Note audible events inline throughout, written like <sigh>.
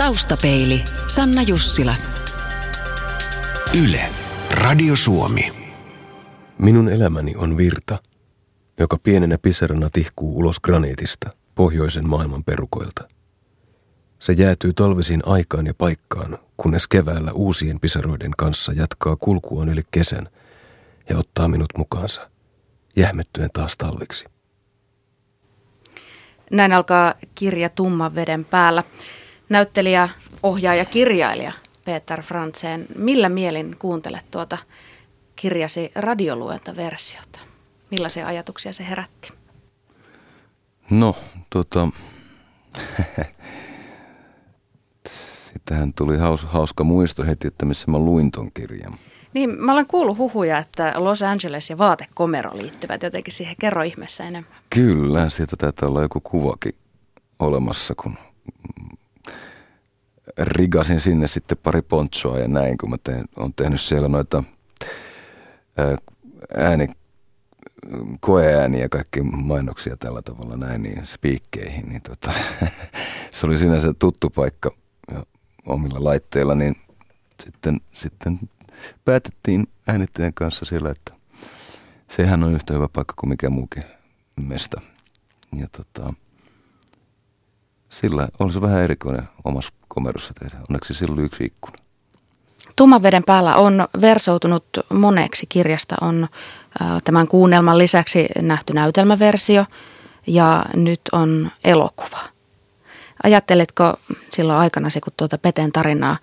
Taustapeili, Sanna Jussila. Yle, Radio Suomi. Minun elämäni on virta, joka pienenä pisarana tihkuu ulos graniitista, pohjoisen maailman perukoilta. Se jäätyy talvisin aikaan ja paikkaan, kunnes keväällä uusien pisaroiden kanssa jatkaa kulkuaan yli kesän ja ottaa minut mukaansa, jähmettyen taas talviksi. Näin alkaa kirja Tumman veden päällä. Näyttelijä, ohjaaja, kirjailija Peter Frantzen. Millä mielin kuuntelet tuota kirjasi radioluentaversiota? Millaisia ajatuksia se herätti? No, tota... <laughs> Sittenhän tuli haus, hauska muisto heti, että missä mä luin ton kirjan. Niin, mä olen kuullut huhuja, että Los Angeles ja vaatekomero liittyvät jotenkin siihen. Kerro ihmeessä enemmän. Kyllä, siitä taitaa olla joku kuvakin olemassa, kun rigasin sinne sitten pari ponchoa ja näin, kun mä teen, on tehnyt siellä noita ääni, koeääniä ja kaikki mainoksia tällä tavalla näin, niin spiikkeihin, niin tota, <laughs> se oli sinänsä tuttu paikka ja omilla laitteilla, niin sitten, sitten päätettiin äänittäjän kanssa siellä, että sehän on yhtä hyvä paikka kuin mikä muukin mesta. Ja tota, sillä on se vähän erikoinen omassa komerossa tehdä. Onneksi sillä oli yksi ikkuna. Tumman veden päällä on versoutunut moneksi kirjasta. On tämän kuunnelman lisäksi nähty näytelmäversio ja nyt on elokuva. Ajatteletko silloin aikana, kun tuota Peten tarinaa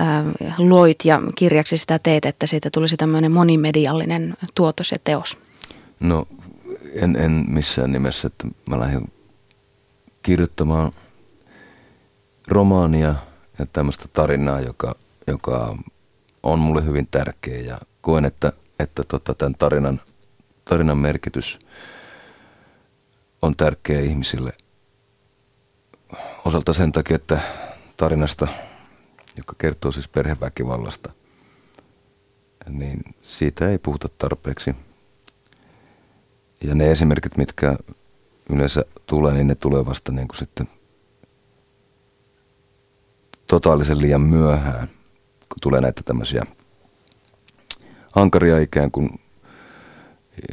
äh, luoit ja kirjaksi sitä teet, että siitä tulisi tämmöinen monimediallinen tuotos ja teos? No en, en missään nimessä, että mä lähdin kirjoittamaan romaania ja tämmöistä tarinaa, joka, joka on mulle hyvin tärkeä ja koen, että, että tota, tämän tarinan, tarinan merkitys on tärkeä ihmisille – osalta sen takia, että tarinasta, joka kertoo siis perheväkivallasta, niin siitä ei puhuta tarpeeksi. Ja ne esimerkit, mitkä yleensä tulee, niin ne tulee vasta niin kuin sitten totaalisen liian myöhään, kun tulee näitä tämmöisiä hankaria ikään kuin,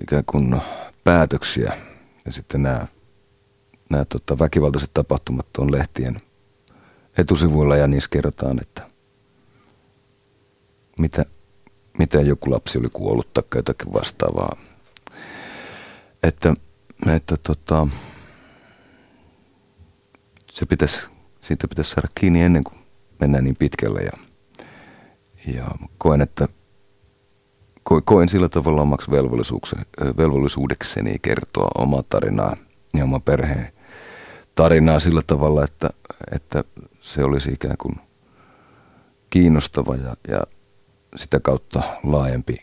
ikään kuin päätöksiä. Ja sitten nämä nämä tota, väkivaltaiset tapahtumat on lehtien etusivuilla ja niissä kerrotaan, että mitä, miten joku lapsi oli kuollut tai jotakin vastaavaa. Että, että tota, se pitäisi, siitä pitäisi saada kiinni ennen kuin mennään niin pitkälle ja, ja koen, että koen sillä tavalla omaksi velvollisuudekseni kertoa omaa tarinaa ja oma perheen tarinaa sillä tavalla, että, että se olisi ikään kuin kiinnostava ja, ja sitä kautta laajempi,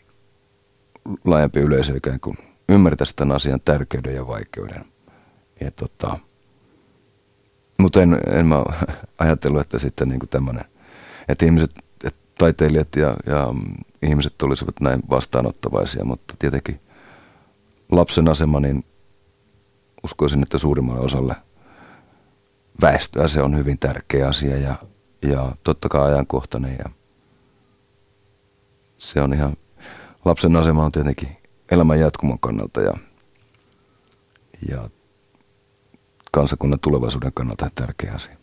laajempi yleisö ikään kuin ymmärtäisi tämän asian tärkeyden ja vaikeuden. Ja tota, mutta en, en mä <laughs> ajatellut, että sitten niin tämmöinen, että ihmiset, että taiteilijat ja, ja ihmiset olisivat näin vastaanottavaisia, mutta tietenkin lapsen asema, niin uskoisin, että suurimmalle osalle – väestöä se on hyvin tärkeä asia ja, ja totta kai ajankohtainen ja se on ihan, lapsen asema on tietenkin elämän jatkumon kannalta ja, ja kansakunnan tulevaisuuden kannalta tärkeä asia.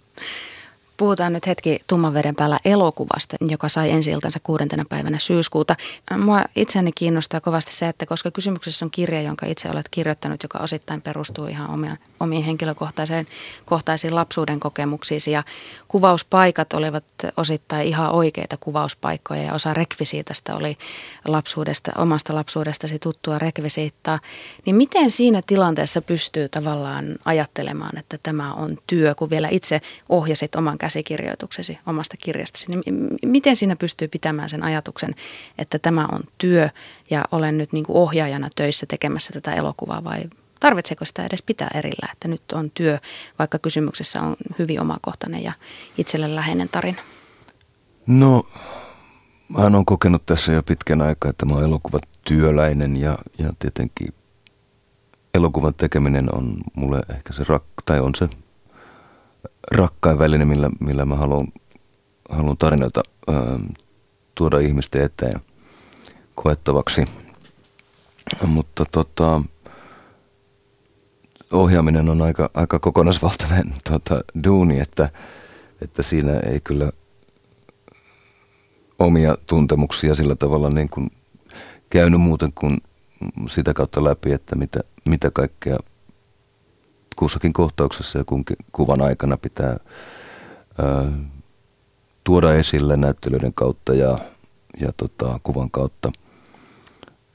Puhutaan nyt hetki Tummanveden päällä elokuvasta, joka sai ensi iltansa kuudentena päivänä syyskuuta. Mua itseäni kiinnostaa kovasti se, että koska kysymyksessä on kirja, jonka itse olet kirjoittanut, joka osittain perustuu ihan omiin, omiin henkilökohtaisiin kohtaisiin lapsuuden kokemuksiisi ja kuvauspaikat olivat osittain ihan oikeita kuvauspaikkoja ja osa rekvisiitasta oli lapsuudesta, omasta lapsuudestasi tuttua rekvisiittaa. Niin miten siinä tilanteessa pystyy tavallaan ajattelemaan, että tämä on työ, kun vielä itse ohjasit oman käsikirjoituksesi omasta kirjastasi, niin miten siinä pystyy pitämään sen ajatuksen, että tämä on työ ja olen nyt niin kuin ohjaajana töissä tekemässä tätä elokuvaa vai tarvitseeko sitä edes pitää erillä, että nyt on työ, vaikka kysymyksessä on hyvin omakohtainen ja itselle läheinen tarina? No, mä oon kokenut tässä jo pitkän aikaa, että mä oon elokuvatyöläinen ja, ja tietenkin elokuvan tekeminen on mulle ehkä se rak, tai on se rakkain väline, millä, millä mä haluan, haluan tarinoita ää, tuoda ihmisten eteen koettavaksi. Mutta tota, ohjaaminen on aika, aika kokonaisvaltainen <laughs> tota, duuni, että, että siinä ei kyllä omia tuntemuksia sillä tavalla niin kuin käynyt muuten kuin sitä kautta läpi, että mitä, mitä kaikkea kussakin kohtauksessa ja kunkin kuvan aikana pitää ää, tuoda esille näyttelyiden kautta ja, ja tota, kuvan kautta.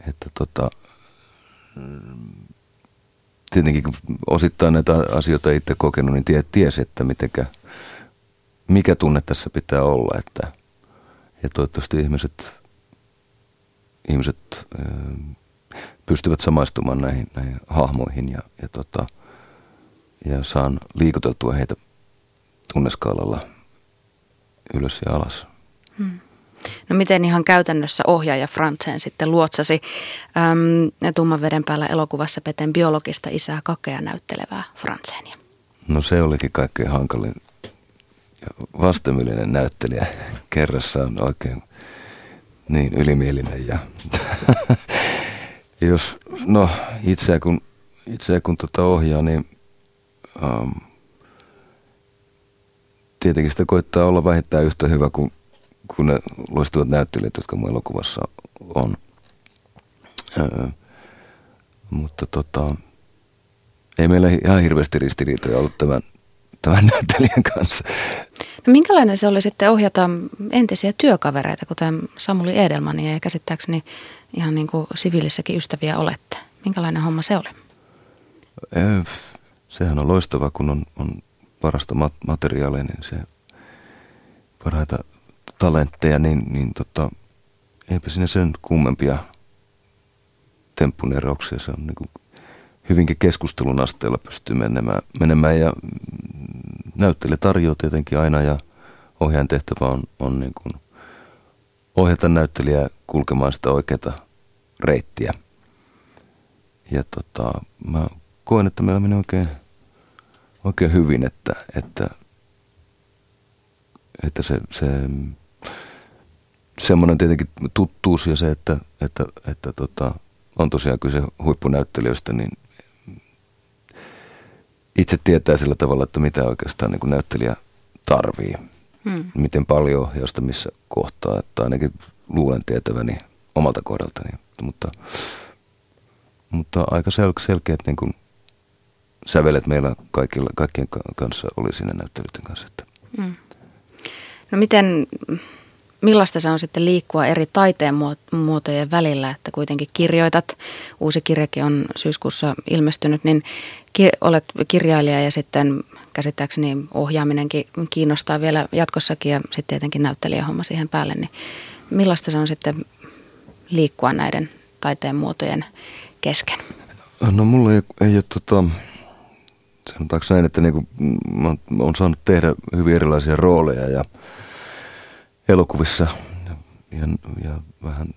Että tota, tietenkin kun osittain näitä asioita itse kokenut, niin tie, tiesi, että mitenkä, mikä tunne tässä pitää olla. Että, ja toivottavasti ihmiset, ihmiset pystyvät samaistumaan näihin, näihin hahmoihin ja, ja, tota, ja saan liikuteltua heitä tunneskaalalla ylös ja alas. Hmm. No miten ihan käytännössä ohjaaja Frantzen sitten luotsasi äm, Tumman veden päällä elokuvassa Peten biologista isää kakea näyttelevää Frantzenia? No se olikin kaikkein hankalin ja vastenmielinen näyttelijä kerrassaan oikein niin ylimielinen ja <laughs> jos no itseä kun, itseä kun tota ohjaa, niin um, tietenkin sitä koittaa olla vähittäin yhtä hyvä kuin kun ne loistuvat näyttelijät, jotka mun elokuvassa on. Öö, mutta tota, ei meillä ihan hirveästi ristiriitoja ollut tämän, tämän <laughs> näyttelijän kanssa. No minkälainen se oli sitten ohjata entisiä työkavereita, kuten Samuli Edelmania ja käsittääkseni ihan niin kuin siviilissäkin ystäviä olette. Minkälainen homma se oli? Öö, sehän on loistava, kun on, on parasta materiaalia, niin se parhaita talentteja, niin, niin tota, eipä siinä sen kummempia temppuneerauksia. Se on niin kuin hyvinkin keskustelun asteella pystyy menemään, menemään ja näyttelijä tarjoaa tietenkin aina ja ohjaajan tehtävä on, on niin kuin ohjata näyttelijää kulkemaan sitä oikeaa reittiä. Ja tota, mä koen, että meillä menee oikein, oikein hyvin, että, että, että se, se semmoinen tietenkin tuttuus ja se, että, että, että tota, on tosiaan kyse huippunäyttelijöistä, niin itse tietää sillä tavalla, että mitä oikeastaan niin näyttelijä tarvii. Hmm. Miten paljon ohjausta missä kohtaa, että ainakin luulen tietäväni omalta kohdaltani. Mutta, mutta aika sel- selkeät niin kuin sävelet meillä kaikilla, kaikkien kanssa oli siinä näyttelyiden kanssa. Että. Hmm. No miten millaista se on sitten liikkua eri taiteen muotojen välillä, että kuitenkin kirjoitat, uusi kirjakin on syyskuussa ilmestynyt, niin ki- olet kirjailija ja sitten käsittääkseni ohjaaminenkin kiinnostaa vielä jatkossakin ja sitten tietenkin näyttelijähomma siihen päälle, niin millaista se on sitten liikkua näiden taiteen muotojen kesken? No mulla ei, ei ole tota, sanotaanko näin, että niin kuin, oon saanut tehdä hyvin erilaisia rooleja ja elokuvissa ja, ja vähän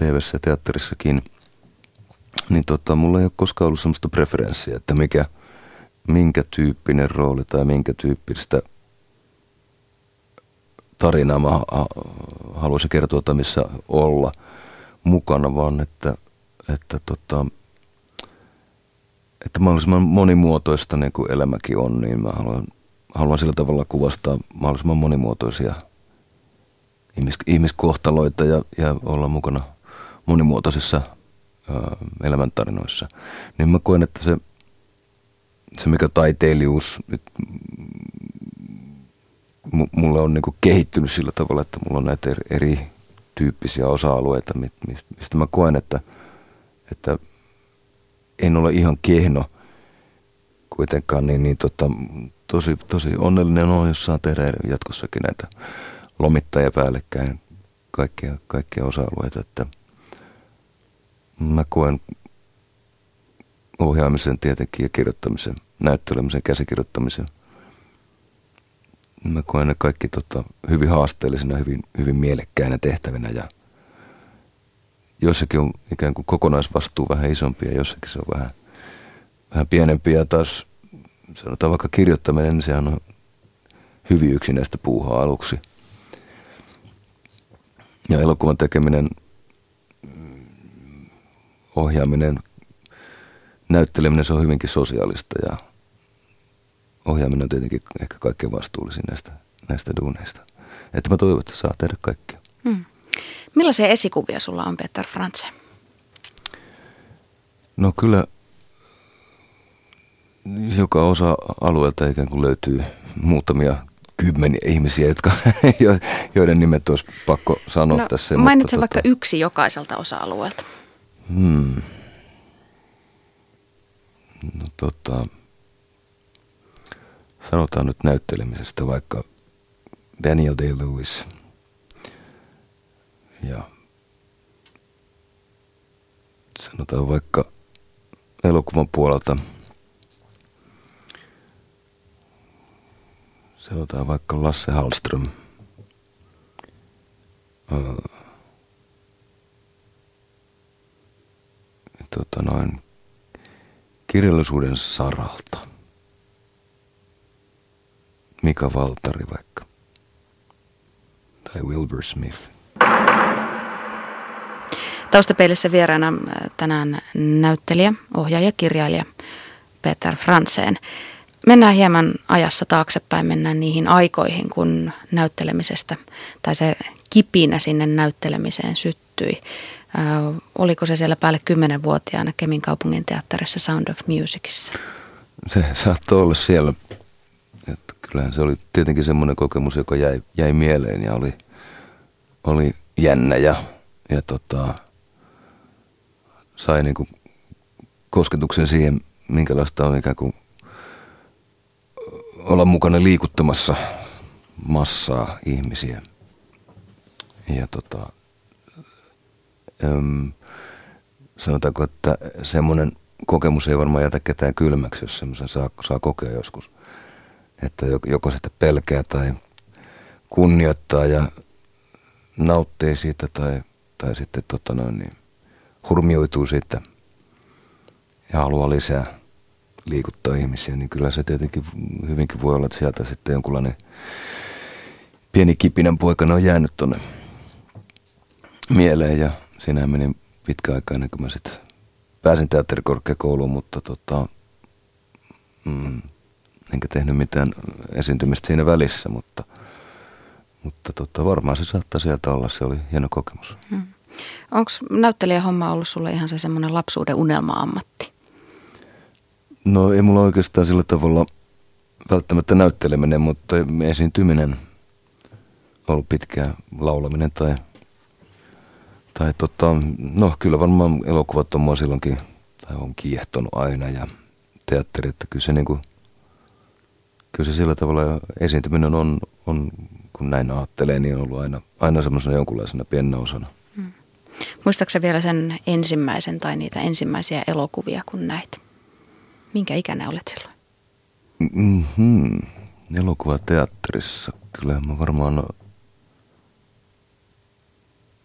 tv ja teatterissakin, niin tota, mulla ei ole koskaan ollut sellaista preferenssiä, että mikä, minkä tyyppinen rooli tai minkä tyyppistä tarinaa mä haluaisin kertoa tai missä olla mukana, vaan että, että, tota, että mahdollisimman monimuotoista niin kuin elämäkin on, niin mä haluan, haluan sillä tavalla kuvastaa mahdollisimman monimuotoisia – ihmis, ihmiskohtaloita ja, ja olla mukana monimuotoisissa ää, elämäntarinoissa. Niin mä koen, että se, se mikä taiteilijuus nyt mulle on niinku kehittynyt sillä tavalla, että mulla on näitä eri, eri tyyppisiä osa-alueita, mistä mä koen, että, että en ole ihan kehno kuitenkaan, niin, niin tota, tosi, tosi onnellinen on, jos saa tehdä jatkossakin näitä lomittajia päällekkäin kaikkia, kaikkia osa-alueita, että mä koen ohjaamisen tietenkin ja kirjoittamisen, näyttelemisen, käsikirjoittamisen. Mä koen ne kaikki tota, hyvin haasteellisina, hyvin, hyvin mielekkäinä tehtävinä ja jossakin on ikään kuin kokonaisvastuu vähän isompi ja jossakin se on vähän, vähän pienempi ja taas sanotaan vaikka kirjoittaminen, niin sehän on hyvin yksinäistä puuhaa aluksi. Ja elokuvan tekeminen, ohjaaminen, näytteleminen, se on hyvinkin sosiaalista ja ohjaaminen on tietenkin ehkä kaikkein vastuullisin näistä, näistä duuneista. Että mä toivon, että saa tehdä kaikkea. Hmm. Millaisia esikuvia sulla on, Peter Franze? No kyllä joka osa alueelta ikään kuin löytyy muutamia kymmeniä ihmisiä, jotka, joiden nimet olisi pakko sanoa no, tässä. Mainitse mutta, vaikka tota, yksi jokaiselta osa-alueelta. Hmm. No tota, sanotaan nyt näyttelemisestä vaikka Daniel Day-Lewis ja sanotaan vaikka elokuvan puolelta sanotaan vaikka Lasse Hallström. Öö, tota noin, kirjallisuuden saralta. Mika Valtari vaikka. Tai Wilbur Smith. Taustapeilissä vieraana äh, tänään näyttelijä, ohjaaja, kirjailija Peter Franseen. Mennään hieman ajassa taaksepäin, mennään niihin aikoihin, kun näyttelemisestä tai se kipinä sinne näyttelemiseen syttyi. Äh, oliko se siellä päälle kymmenenvuotiaana Kemin kaupungin teatterissa Sound of Musicissa? Se saattoi olla siellä. Että kyllähän se oli tietenkin semmoinen kokemus, joka jäi, jäi mieleen ja oli, oli jännä ja, ja tota, sai niin kuin kosketuksen siihen, minkälaista on ikään kuin olla mukana liikuttamassa massaa ihmisiä. Ja tota, äm, sanotaanko, että semmoinen kokemus ei varmaan jätä ketään kylmäksi, jos semmoisen saa, saa kokea joskus. Että joko sitä pelkää tai kunnioittaa ja nauttii siitä tai, tai sitten tota noin, niin hurmioituu siitä ja haluaa lisää liikuttaa ihmisiä, niin kyllä se tietenkin hyvinkin voi olla, että sieltä sitten jonkunlainen pieni kipinän poikana on jäänyt tuonne mieleen ja siinä meni pitkä aika ennen kuin mä sitten pääsin teatterikorkeakouluun, mutta tota, mm, enkä tehnyt mitään esiintymistä siinä välissä, mutta, mutta tota, varmaan se saattaa sieltä olla, se oli hieno kokemus. Hmm. Onko näyttelijähomma ollut sulle ihan se semmoinen lapsuuden unelma-ammatti? No ei mulla oikeastaan sillä tavalla välttämättä näytteleminen, mutta esiintyminen ollut pitkään laulaminen tai, tai tota, no kyllä varmaan elokuvat on mua silloinkin tai on kiehtonut aina ja teatteri, että kyllä se niinku, kyllä se sillä tavalla esiintyminen on, on kun näin ajattelee, niin on ollut aina, aina semmoisena jonkunlaisena pienenä osana. Muistaaksä vielä sen ensimmäisen tai niitä ensimmäisiä elokuvia, kun näit? Minkä ikäinen olet silloin? Mm-hmm. Elokuvateatterissa. Kyllä mä varmaan...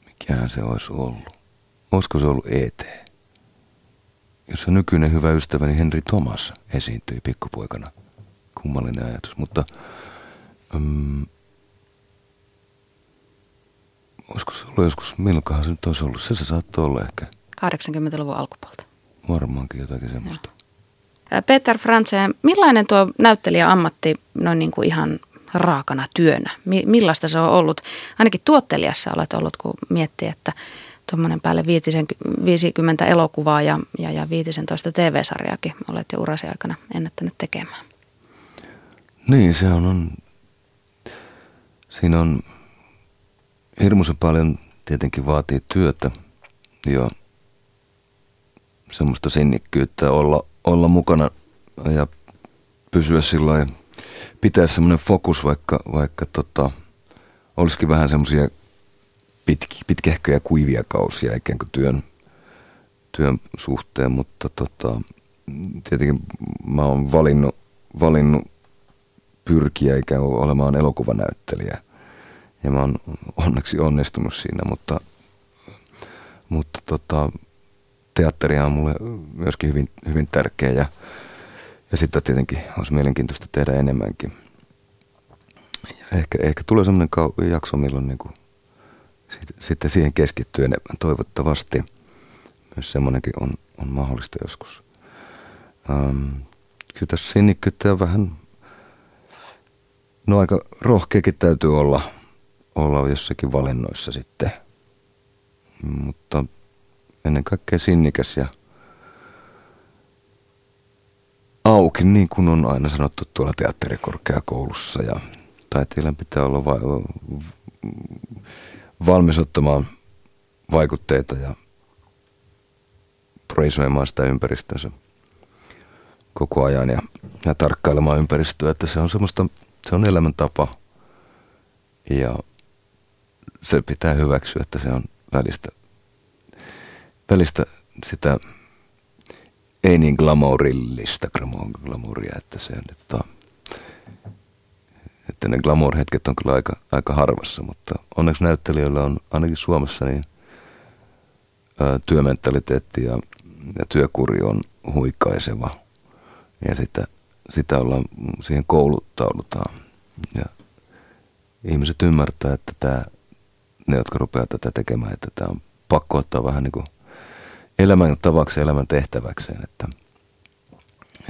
Mikähän se olisi ollut? Olisiko se ollut ET? Jossa nykyinen hyvä ystäväni Henri Thomas esiintyi pikkupoikana. Kummallinen ajatus, mutta... Um, olisiko se ollut joskus, milloinkohan se nyt olisi ollut? Se se saattoi olla ehkä. 80-luvun alkupuolta. Varmaankin jotakin semmoista. Joo. Peter Franze, millainen tuo näyttelijä-ammatti noin niin kuin ihan raakana työnä? Millaista se on ollut? Ainakin tuottelijassa olet ollut, kun miettii, että tuommoinen päälle 50 elokuvaa ja, ja, ja 15 TV-sarjaakin olet jo urasi aikana ennättänyt tekemään. Niin, se on, on siinä on hirmuisen paljon tietenkin vaatii työtä ja semmoista sinnikkyyttä olla olla mukana ja pysyä sillä pitää semmoinen fokus, vaikka, vaikka tota, olisikin vähän semmoisia pit, pitkähköjä kuivia kausia ikään kuin työn, työn suhteen, mutta tota, tietenkin mä oon valinnut, valinnut pyrkiä ikään kuin olemaan elokuvanäyttelijä. Ja mä oon onneksi onnistunut siinä, mutta, mutta tota, teatteria on mulle myöskin hyvin, hyvin tärkeä ja, ja sitten tietenkin olisi mielenkiintoista tehdä enemmänkin. Ja ehkä, ehkä tulee sellainen jakso, milloin niin kuin sit, sitten siihen keskittyy enemmän toivottavasti. Myös semmoinenkin on, on mahdollista joskus. Ähm, kyllä tässä sinnikkyyttä vähän, no aika rohkeakin täytyy olla, olla jossakin valinnoissa sitten. Mutta ennen kaikkea sinnikäs ja auki, niin kuin on aina sanottu tuolla teatterikorkeakoulussa. Ja taiteilijan pitää olla va- valmis ottamaan vaikutteita ja proisoimaan sitä ympäristönsä koko ajan ja, ja tarkkailemaan ympäristöä, että se on semmoista, se on elämäntapa ja se pitää hyväksyä, että se on välistä, välistä sitä ei niin glamourillista glamouria, että se on, että, että ne glamour-hetket on kyllä aika, aika harvassa, mutta onneksi näyttelijöillä on ainakin Suomessa niin ää, työmentaliteetti ja, ja työkuri on huikaiseva. Ja sitä, sitä ollaan, siihen kouluttaudutaan. Ja ihmiset ymmärtää, että tämä, ne, jotka rupeavat tätä tekemään, että tämä on pakko ottaa vähän niin kuin – elämän tavaksi elämän tehtäväkseen, että,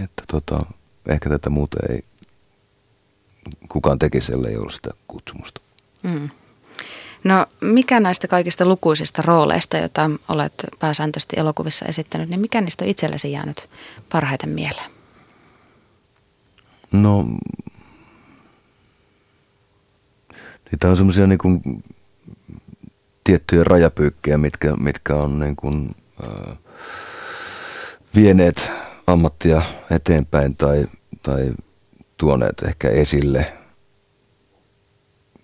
että tota, ehkä tätä muuta ei kukaan tekisi, ellei ollut sitä kutsumusta. Mm. No mikä näistä kaikista lukuisista rooleista, joita olet pääsääntöisesti elokuvissa esittänyt, niin mikä niistä on itsellesi jäänyt parhaiten mieleen? No, niitä on semmoisia niin tiettyjä rajapyykkejä, mitkä, mitkä on niin kuin vieneet ammattia eteenpäin tai, tai tuoneet ehkä esille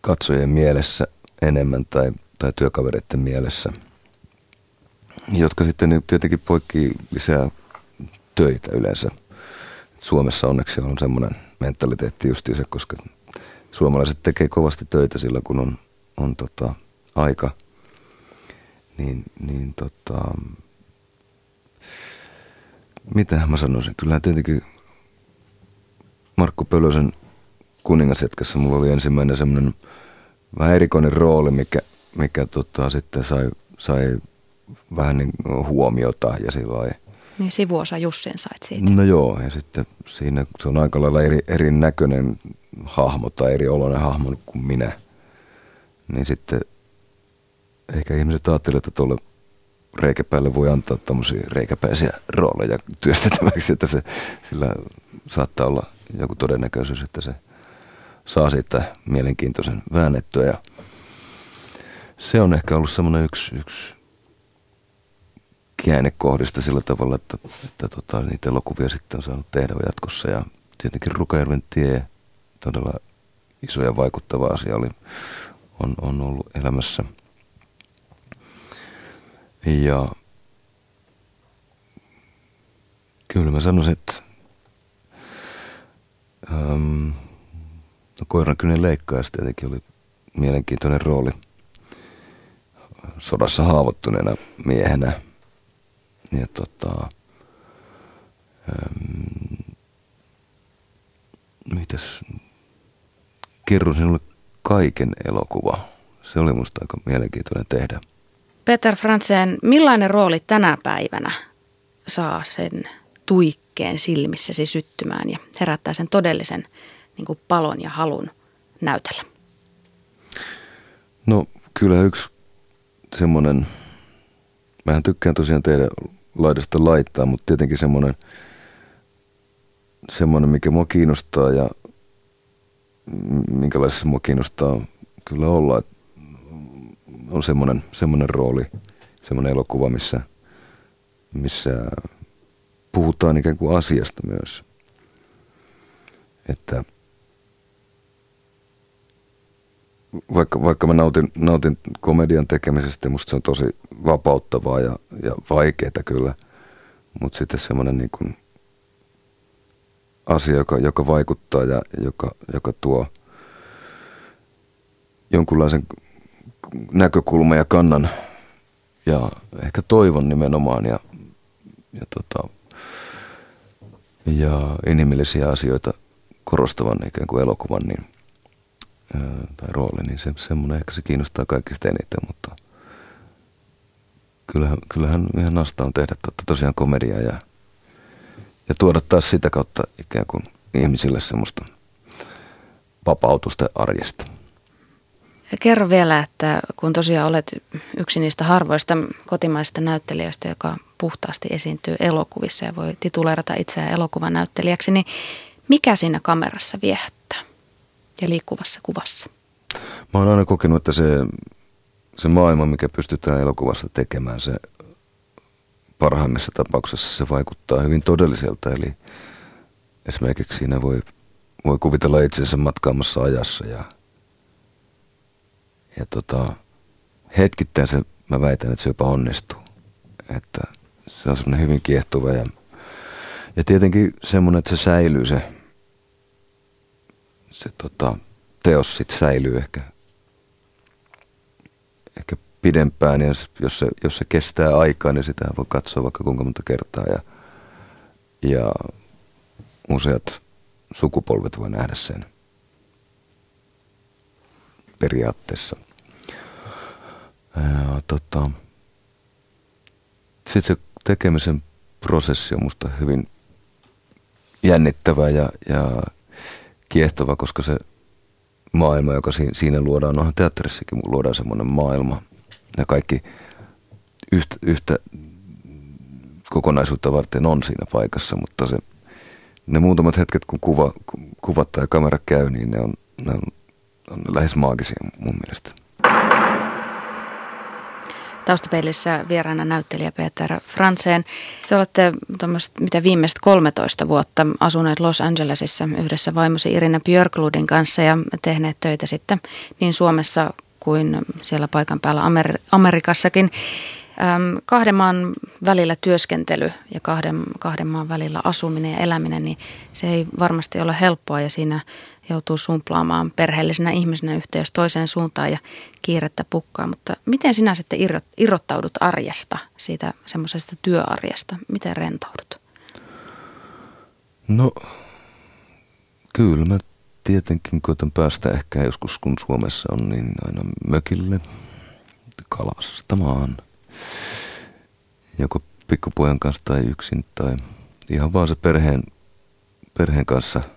katsojien mielessä enemmän tai, tai työkavereiden mielessä, jotka sitten tietenkin poikkii lisää töitä yleensä. Suomessa onneksi on semmoinen mentaliteetti justiinsa, koska suomalaiset tekee kovasti töitä sillä, kun on, on tota, aika. Niin, niin tota, mitä mä sanoisin, kyllä tietenkin Markku Pölösen kuningashetkessä mulla oli ensimmäinen semmoinen vähän erikoinen rooli, mikä, mikä tota, sitten sai, sai vähän niin huomiota ja sillä Niin sivuosa Jussin sait siitä. No joo, ja sitten siinä se on aika lailla eri, erinäköinen hahmo tai eri oloinen hahmo kuin minä. Niin sitten ehkä ihmiset ajattelevat, että tuolle reikäpäälle voi antaa tuommoisia reikäpäisiä rooleja työstettäväksi, että se, sillä saattaa olla joku todennäköisyys, että se saa siitä mielenkiintoisen väännettyä. Ja se on ehkä ollut semmoinen yksi, yksi käännekohdista sillä tavalla, että, että tota, niitä elokuvia sitten on saanut tehdä jatkossa. Ja tietenkin Rukajärven tie, todella iso ja vaikuttava asia oli, on, on ollut elämässä – ja kyllä mä sanoisin, että ähm, no koiran kyllä leikkaaja tietenkin oli mielenkiintoinen rooli sodassa haavoittuneena miehenä. Ja tota, ähm, mitäs, kerron sinulle kaiken elokuva. Se oli musta aika mielenkiintoinen tehdä. Peter Frantzen, millainen rooli tänä päivänä saa sen tuikkeen silmissäsi syttymään ja herättää sen todellisen niin kuin palon ja halun näytellä? No kyllä yksi semmoinen, mähän tykkään tosiaan tehdä laidasta laittaa, mutta tietenkin semmoinen, semmoinen mikä mua kiinnostaa ja minkälaisessa mua kiinnostaa kyllä olla, että on semmoinen, semmoinen rooli, semmoinen elokuva, missä, missä puhutaan ikään kuin asiasta myös. Että vaikka, vaikka mä nautin, nautin komedian tekemisestä, musta se on tosi vapauttavaa ja, ja vaikeaa kyllä, mutta sitten semmoinen niin kuin asia, joka, joka vaikuttaa ja joka, joka tuo jonkunlaisen näkökulma ja kannan ja ehkä toivon nimenomaan ja, ja, tota, ja inhimillisiä asioita korostavan ikään kuin elokuvan, niin tai rooli, niin se, semmoinen ehkä se kiinnostaa kaikista eniten, mutta kyllähän, kyllähän ihan nasta on tehdä totta, tosiaan komediaa ja, ja tuoda taas sitä kautta ikään kuin ihmisille semmoista vapautusta arjesta. Kerro vielä, että kun tosiaan olet yksi niistä harvoista kotimaisista näyttelijöistä, joka puhtaasti esiintyy elokuvissa ja voi tituleerata itseään elokuvanäyttelijäksi, niin mikä siinä kamerassa viehättää ja liikkuvassa kuvassa? Mä oon aina kokenut, että se, se maailma, mikä pystytään elokuvassa tekemään, se parhaimmissa tapauksessa se vaikuttaa hyvin todelliselta. Eli esimerkiksi siinä voi, voi kuvitella itsensä matkaamassa ajassa ja, ja tota, hetkittäin se, mä väitän, että se jopa onnistuu. Että se on semmoinen hyvin kiehtova ja, ja tietenkin semmoinen, että se säilyy se, se tota, teos sitten säilyy ehkä, ehkä pidempään ja jos se, jos se kestää aikaa, niin sitä voi katsoa vaikka kuinka monta kertaa ja, ja useat sukupolvet voi nähdä sen periaatteessa. Tota, Sitten se tekemisen prosessi on musta hyvin jännittävä ja, ja kiehtova, koska se maailma, joka siinä luodaan, onhan teatterissakin luodaan semmoinen maailma. Ja kaikki yhtä, yhtä kokonaisuutta varten on siinä paikassa, mutta se, ne muutamat hetket, kun kuva, kuvataan ja kamera käy, niin ne on, ne on, on lähes maagisia mun mielestä. Taustapeilissä vieraana näyttelijä Peter Franseen. Te olette mitä viimeiset 13 vuotta asuneet Los Angelesissa yhdessä vaimosi Irina Björkludin kanssa ja tehneet töitä sitten niin Suomessa kuin siellä paikan päällä Amer- Amerikassakin. Öm, kahden maan välillä työskentely ja kahden, kahden maan välillä asuminen ja eläminen, niin se ei varmasti ole helppoa ja siinä joutuu sumplaamaan perheellisenä ihmisenä yhteys toiseen suuntaan ja kiirettä pukkaa. Mutta miten sinä sitten irrottaudut arjesta, siitä semmoisesta työarjesta? Miten rentoudut? No, kyllä mä tietenkin koitan päästä ehkä joskus, kun Suomessa on, niin aina mökille kalastamaan. Joko pikkupojan kanssa tai yksin tai ihan vaan se perheen, perheen kanssa –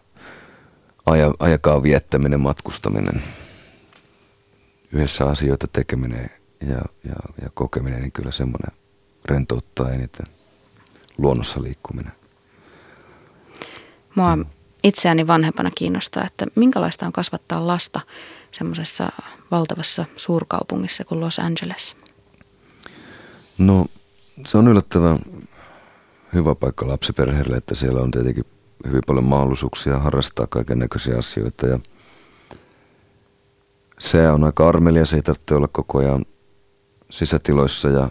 aja, ajakaan viettäminen, matkustaminen, yhdessä asioita tekeminen ja, ja, ja kokeminen, niin kyllä semmoinen rentouttaa eniten luonnossa liikkuminen. Mua mm. itseäni vanhempana kiinnostaa, että minkälaista on kasvattaa lasta semmoisessa valtavassa suurkaupungissa kuin Los Angeles? No se on yllättävän hyvä paikka lapsiperheelle, että siellä on tietenkin hyvin paljon mahdollisuuksia harrastaa kaiken näköisiä asioita ja se on aika armelia, se ei tarvitse olla koko ajan sisätiloissa ja,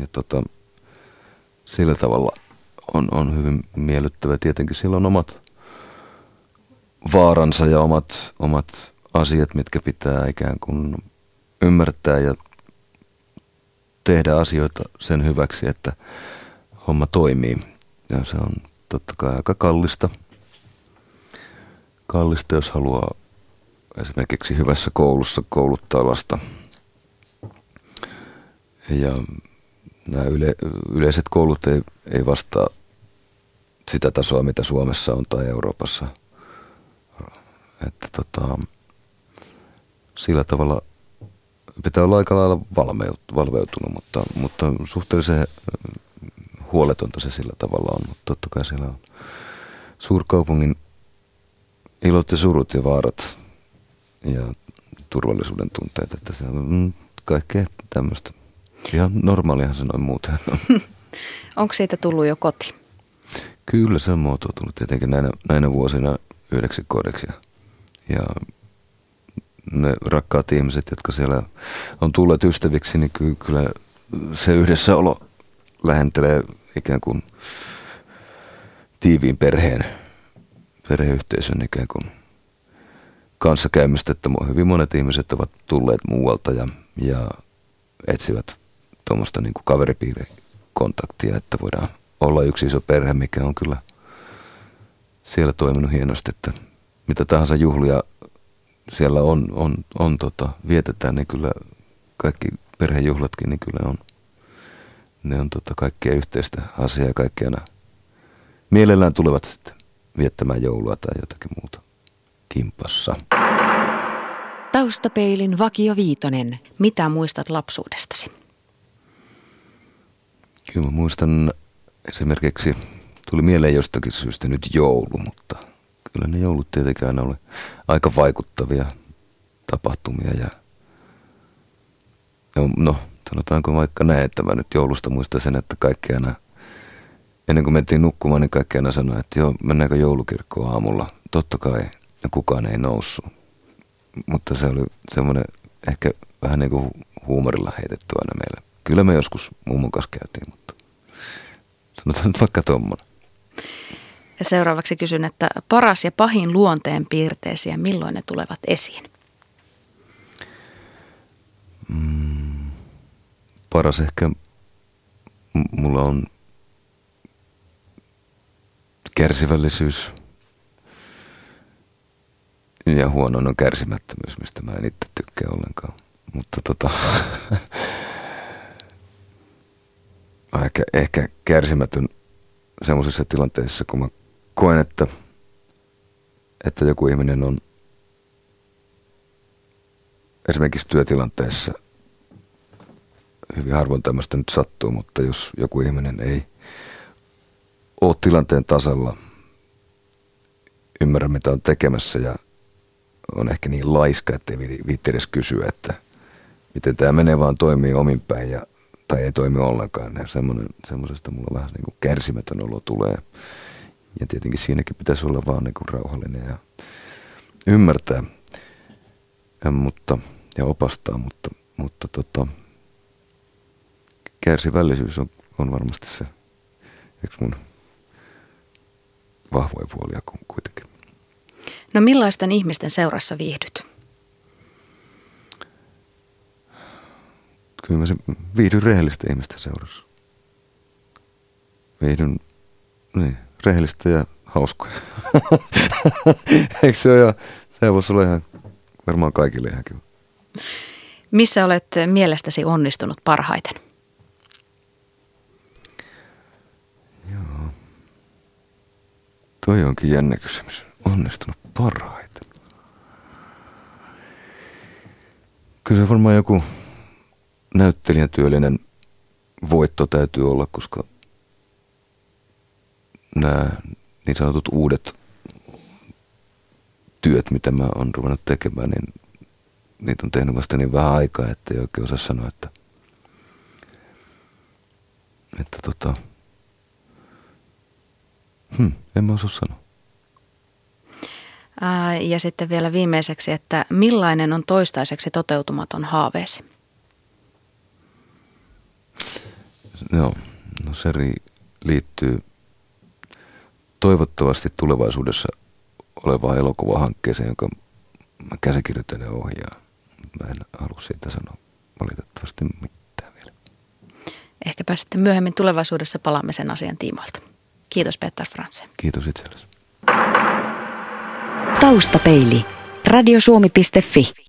ja tota, sillä tavalla on, on hyvin miellyttävä. Tietenkin sillä on omat vaaransa ja omat, omat asiat, mitkä pitää ikään kuin ymmärtää ja tehdä asioita sen hyväksi, että homma toimii. Ja se on totta kai aika kallista. Kallista, jos haluaa esimerkiksi hyvässä koulussa kouluttaa lasta. Ja nämä yle, yleiset koulut ei, ei vastaa sitä tasoa, mitä Suomessa on tai Euroopassa. Että tota, sillä tavalla pitää olla aika lailla valveutunut, mutta, mutta suhteellisen huoletonta se sillä tavalla on, mutta totta kai siellä on suurkaupungin ilot ja surut ja vaarat ja turvallisuuden tunteet, että se on mm, kaikkea tämmöistä. Ihan normaalihan se noin muuten on. <laughs> Onko siitä tullut jo koti? Kyllä se on muotoutunut tietenkin näinä, näinä vuosina yhdeksi kodeksi. Ja ne rakkaat ihmiset, jotka siellä on tulleet ystäviksi, niin kyllä se yhdessäolo lähentelee ikään kuin tiiviin perheen, perheyhteisön ikään kuin kanssakäymistä, että hyvin monet ihmiset ovat tulleet muualta ja, ja etsivät tuommoista niin kaveripiirikontaktia, että voidaan olla yksi iso perhe, mikä on kyllä siellä toiminut hienosti, että mitä tahansa juhlia siellä on, on, on tota, vietetään, niin kyllä kaikki perhejuhlatkin, niin kyllä on, ne on tota kaikkea yhteistä asiaa ja kaikki aina mielellään tulevat sitten viettämään joulua tai jotakin muuta kimpassa. Taustapeilin Vakio Viitonen. Mitä muistat lapsuudestasi? Kyllä mä muistan esimerkiksi, tuli mieleen jostakin syystä nyt joulu, mutta kyllä ne joulut tietenkin aina oli aika vaikuttavia tapahtumia ja, ja no sanotaanko vaikka näin, että mä nyt joulusta muistan sen, että kaikki aina, ennen kuin mentiin nukkumaan, niin kaikki aina sanoi, että joo, mennäänkö joulukirkkoon aamulla. Totta kai, ja kukaan ei noussut. Mutta se oli semmoinen ehkä vähän niin kuin huumorilla heitetty aina meille. Kyllä me joskus mummon kanssa käytiin, mutta sanotaan nyt vaikka tuommoinen. Ja seuraavaksi kysyn, että paras ja pahin luonteen piirteesi ja milloin ne tulevat esiin? Mm, paras ehkä mulla on kärsivällisyys ja huono on kärsimättömyys, mistä mä en itse tykkää ollenkaan. Mutta tota, <laughs> ehkä, ehkä kärsimätön semmoisissa tilanteissa, kun mä koen, että, että joku ihminen on esimerkiksi työtilanteessa, hyvin harvoin tämmöistä nyt sattuu, mutta jos joku ihminen ei ole tilanteen tasalla, ymmärrä mitä on tekemässä ja on ehkä niin laiska, että ei viitti edes kysyä, että miten tämä menee, vaan toimii omin päin ja, tai ei toimi ollenkaan. Ja semmoisesta mulla vähän niin kuin kärsimätön olo tulee. Ja tietenkin siinäkin pitäisi olla vaan niin kuin rauhallinen ja ymmärtää ja, mutta, ja opastaa, mutta, mutta tota, kärsivällisyys on, on varmasti se yksi mun vahvoja puolia kuitenkin. No millaisten ihmisten seurassa viihdyt? Kyllä mä se viihdyn rehellisten ihmisten seurassa. Viihdyn niin, rehellistä ja hauskoja. <laughs> Eikö se ole? Ja se voisi olla ihan varmaan kaikille ihan kiva. Missä olet mielestäsi onnistunut parhaiten? Joo. Toi onkin jännä kysymys. Onnistunut parhaiten? Kyllä se varmaan joku näyttelijän työllinen voitto täytyy olla, koska nämä niin sanotut uudet työt, mitä mä oon ruvennut tekemään, niin niitä on tehnyt vasta niin vähän aikaa, että ei oikein osaa sanoa, että, että tota, hmm, en mä osaa sanoa. Ja sitten vielä viimeiseksi, että millainen on toistaiseksi toteutumaton haaveesi? Joo, no se liittyy toivottavasti tulevaisuudessa olevaan elokuvahankkeeseen, jonka mä käsikirjoitan ja ohjaan. Mä en halua siitä sanoa valitettavasti mitään vielä. Ehkäpä sitten myöhemmin tulevaisuudessa palaamme sen asian tiimoilta. Kiitos Peter Fransen. Kiitos itsellesi. Taustapeili. Radiosuomi.fi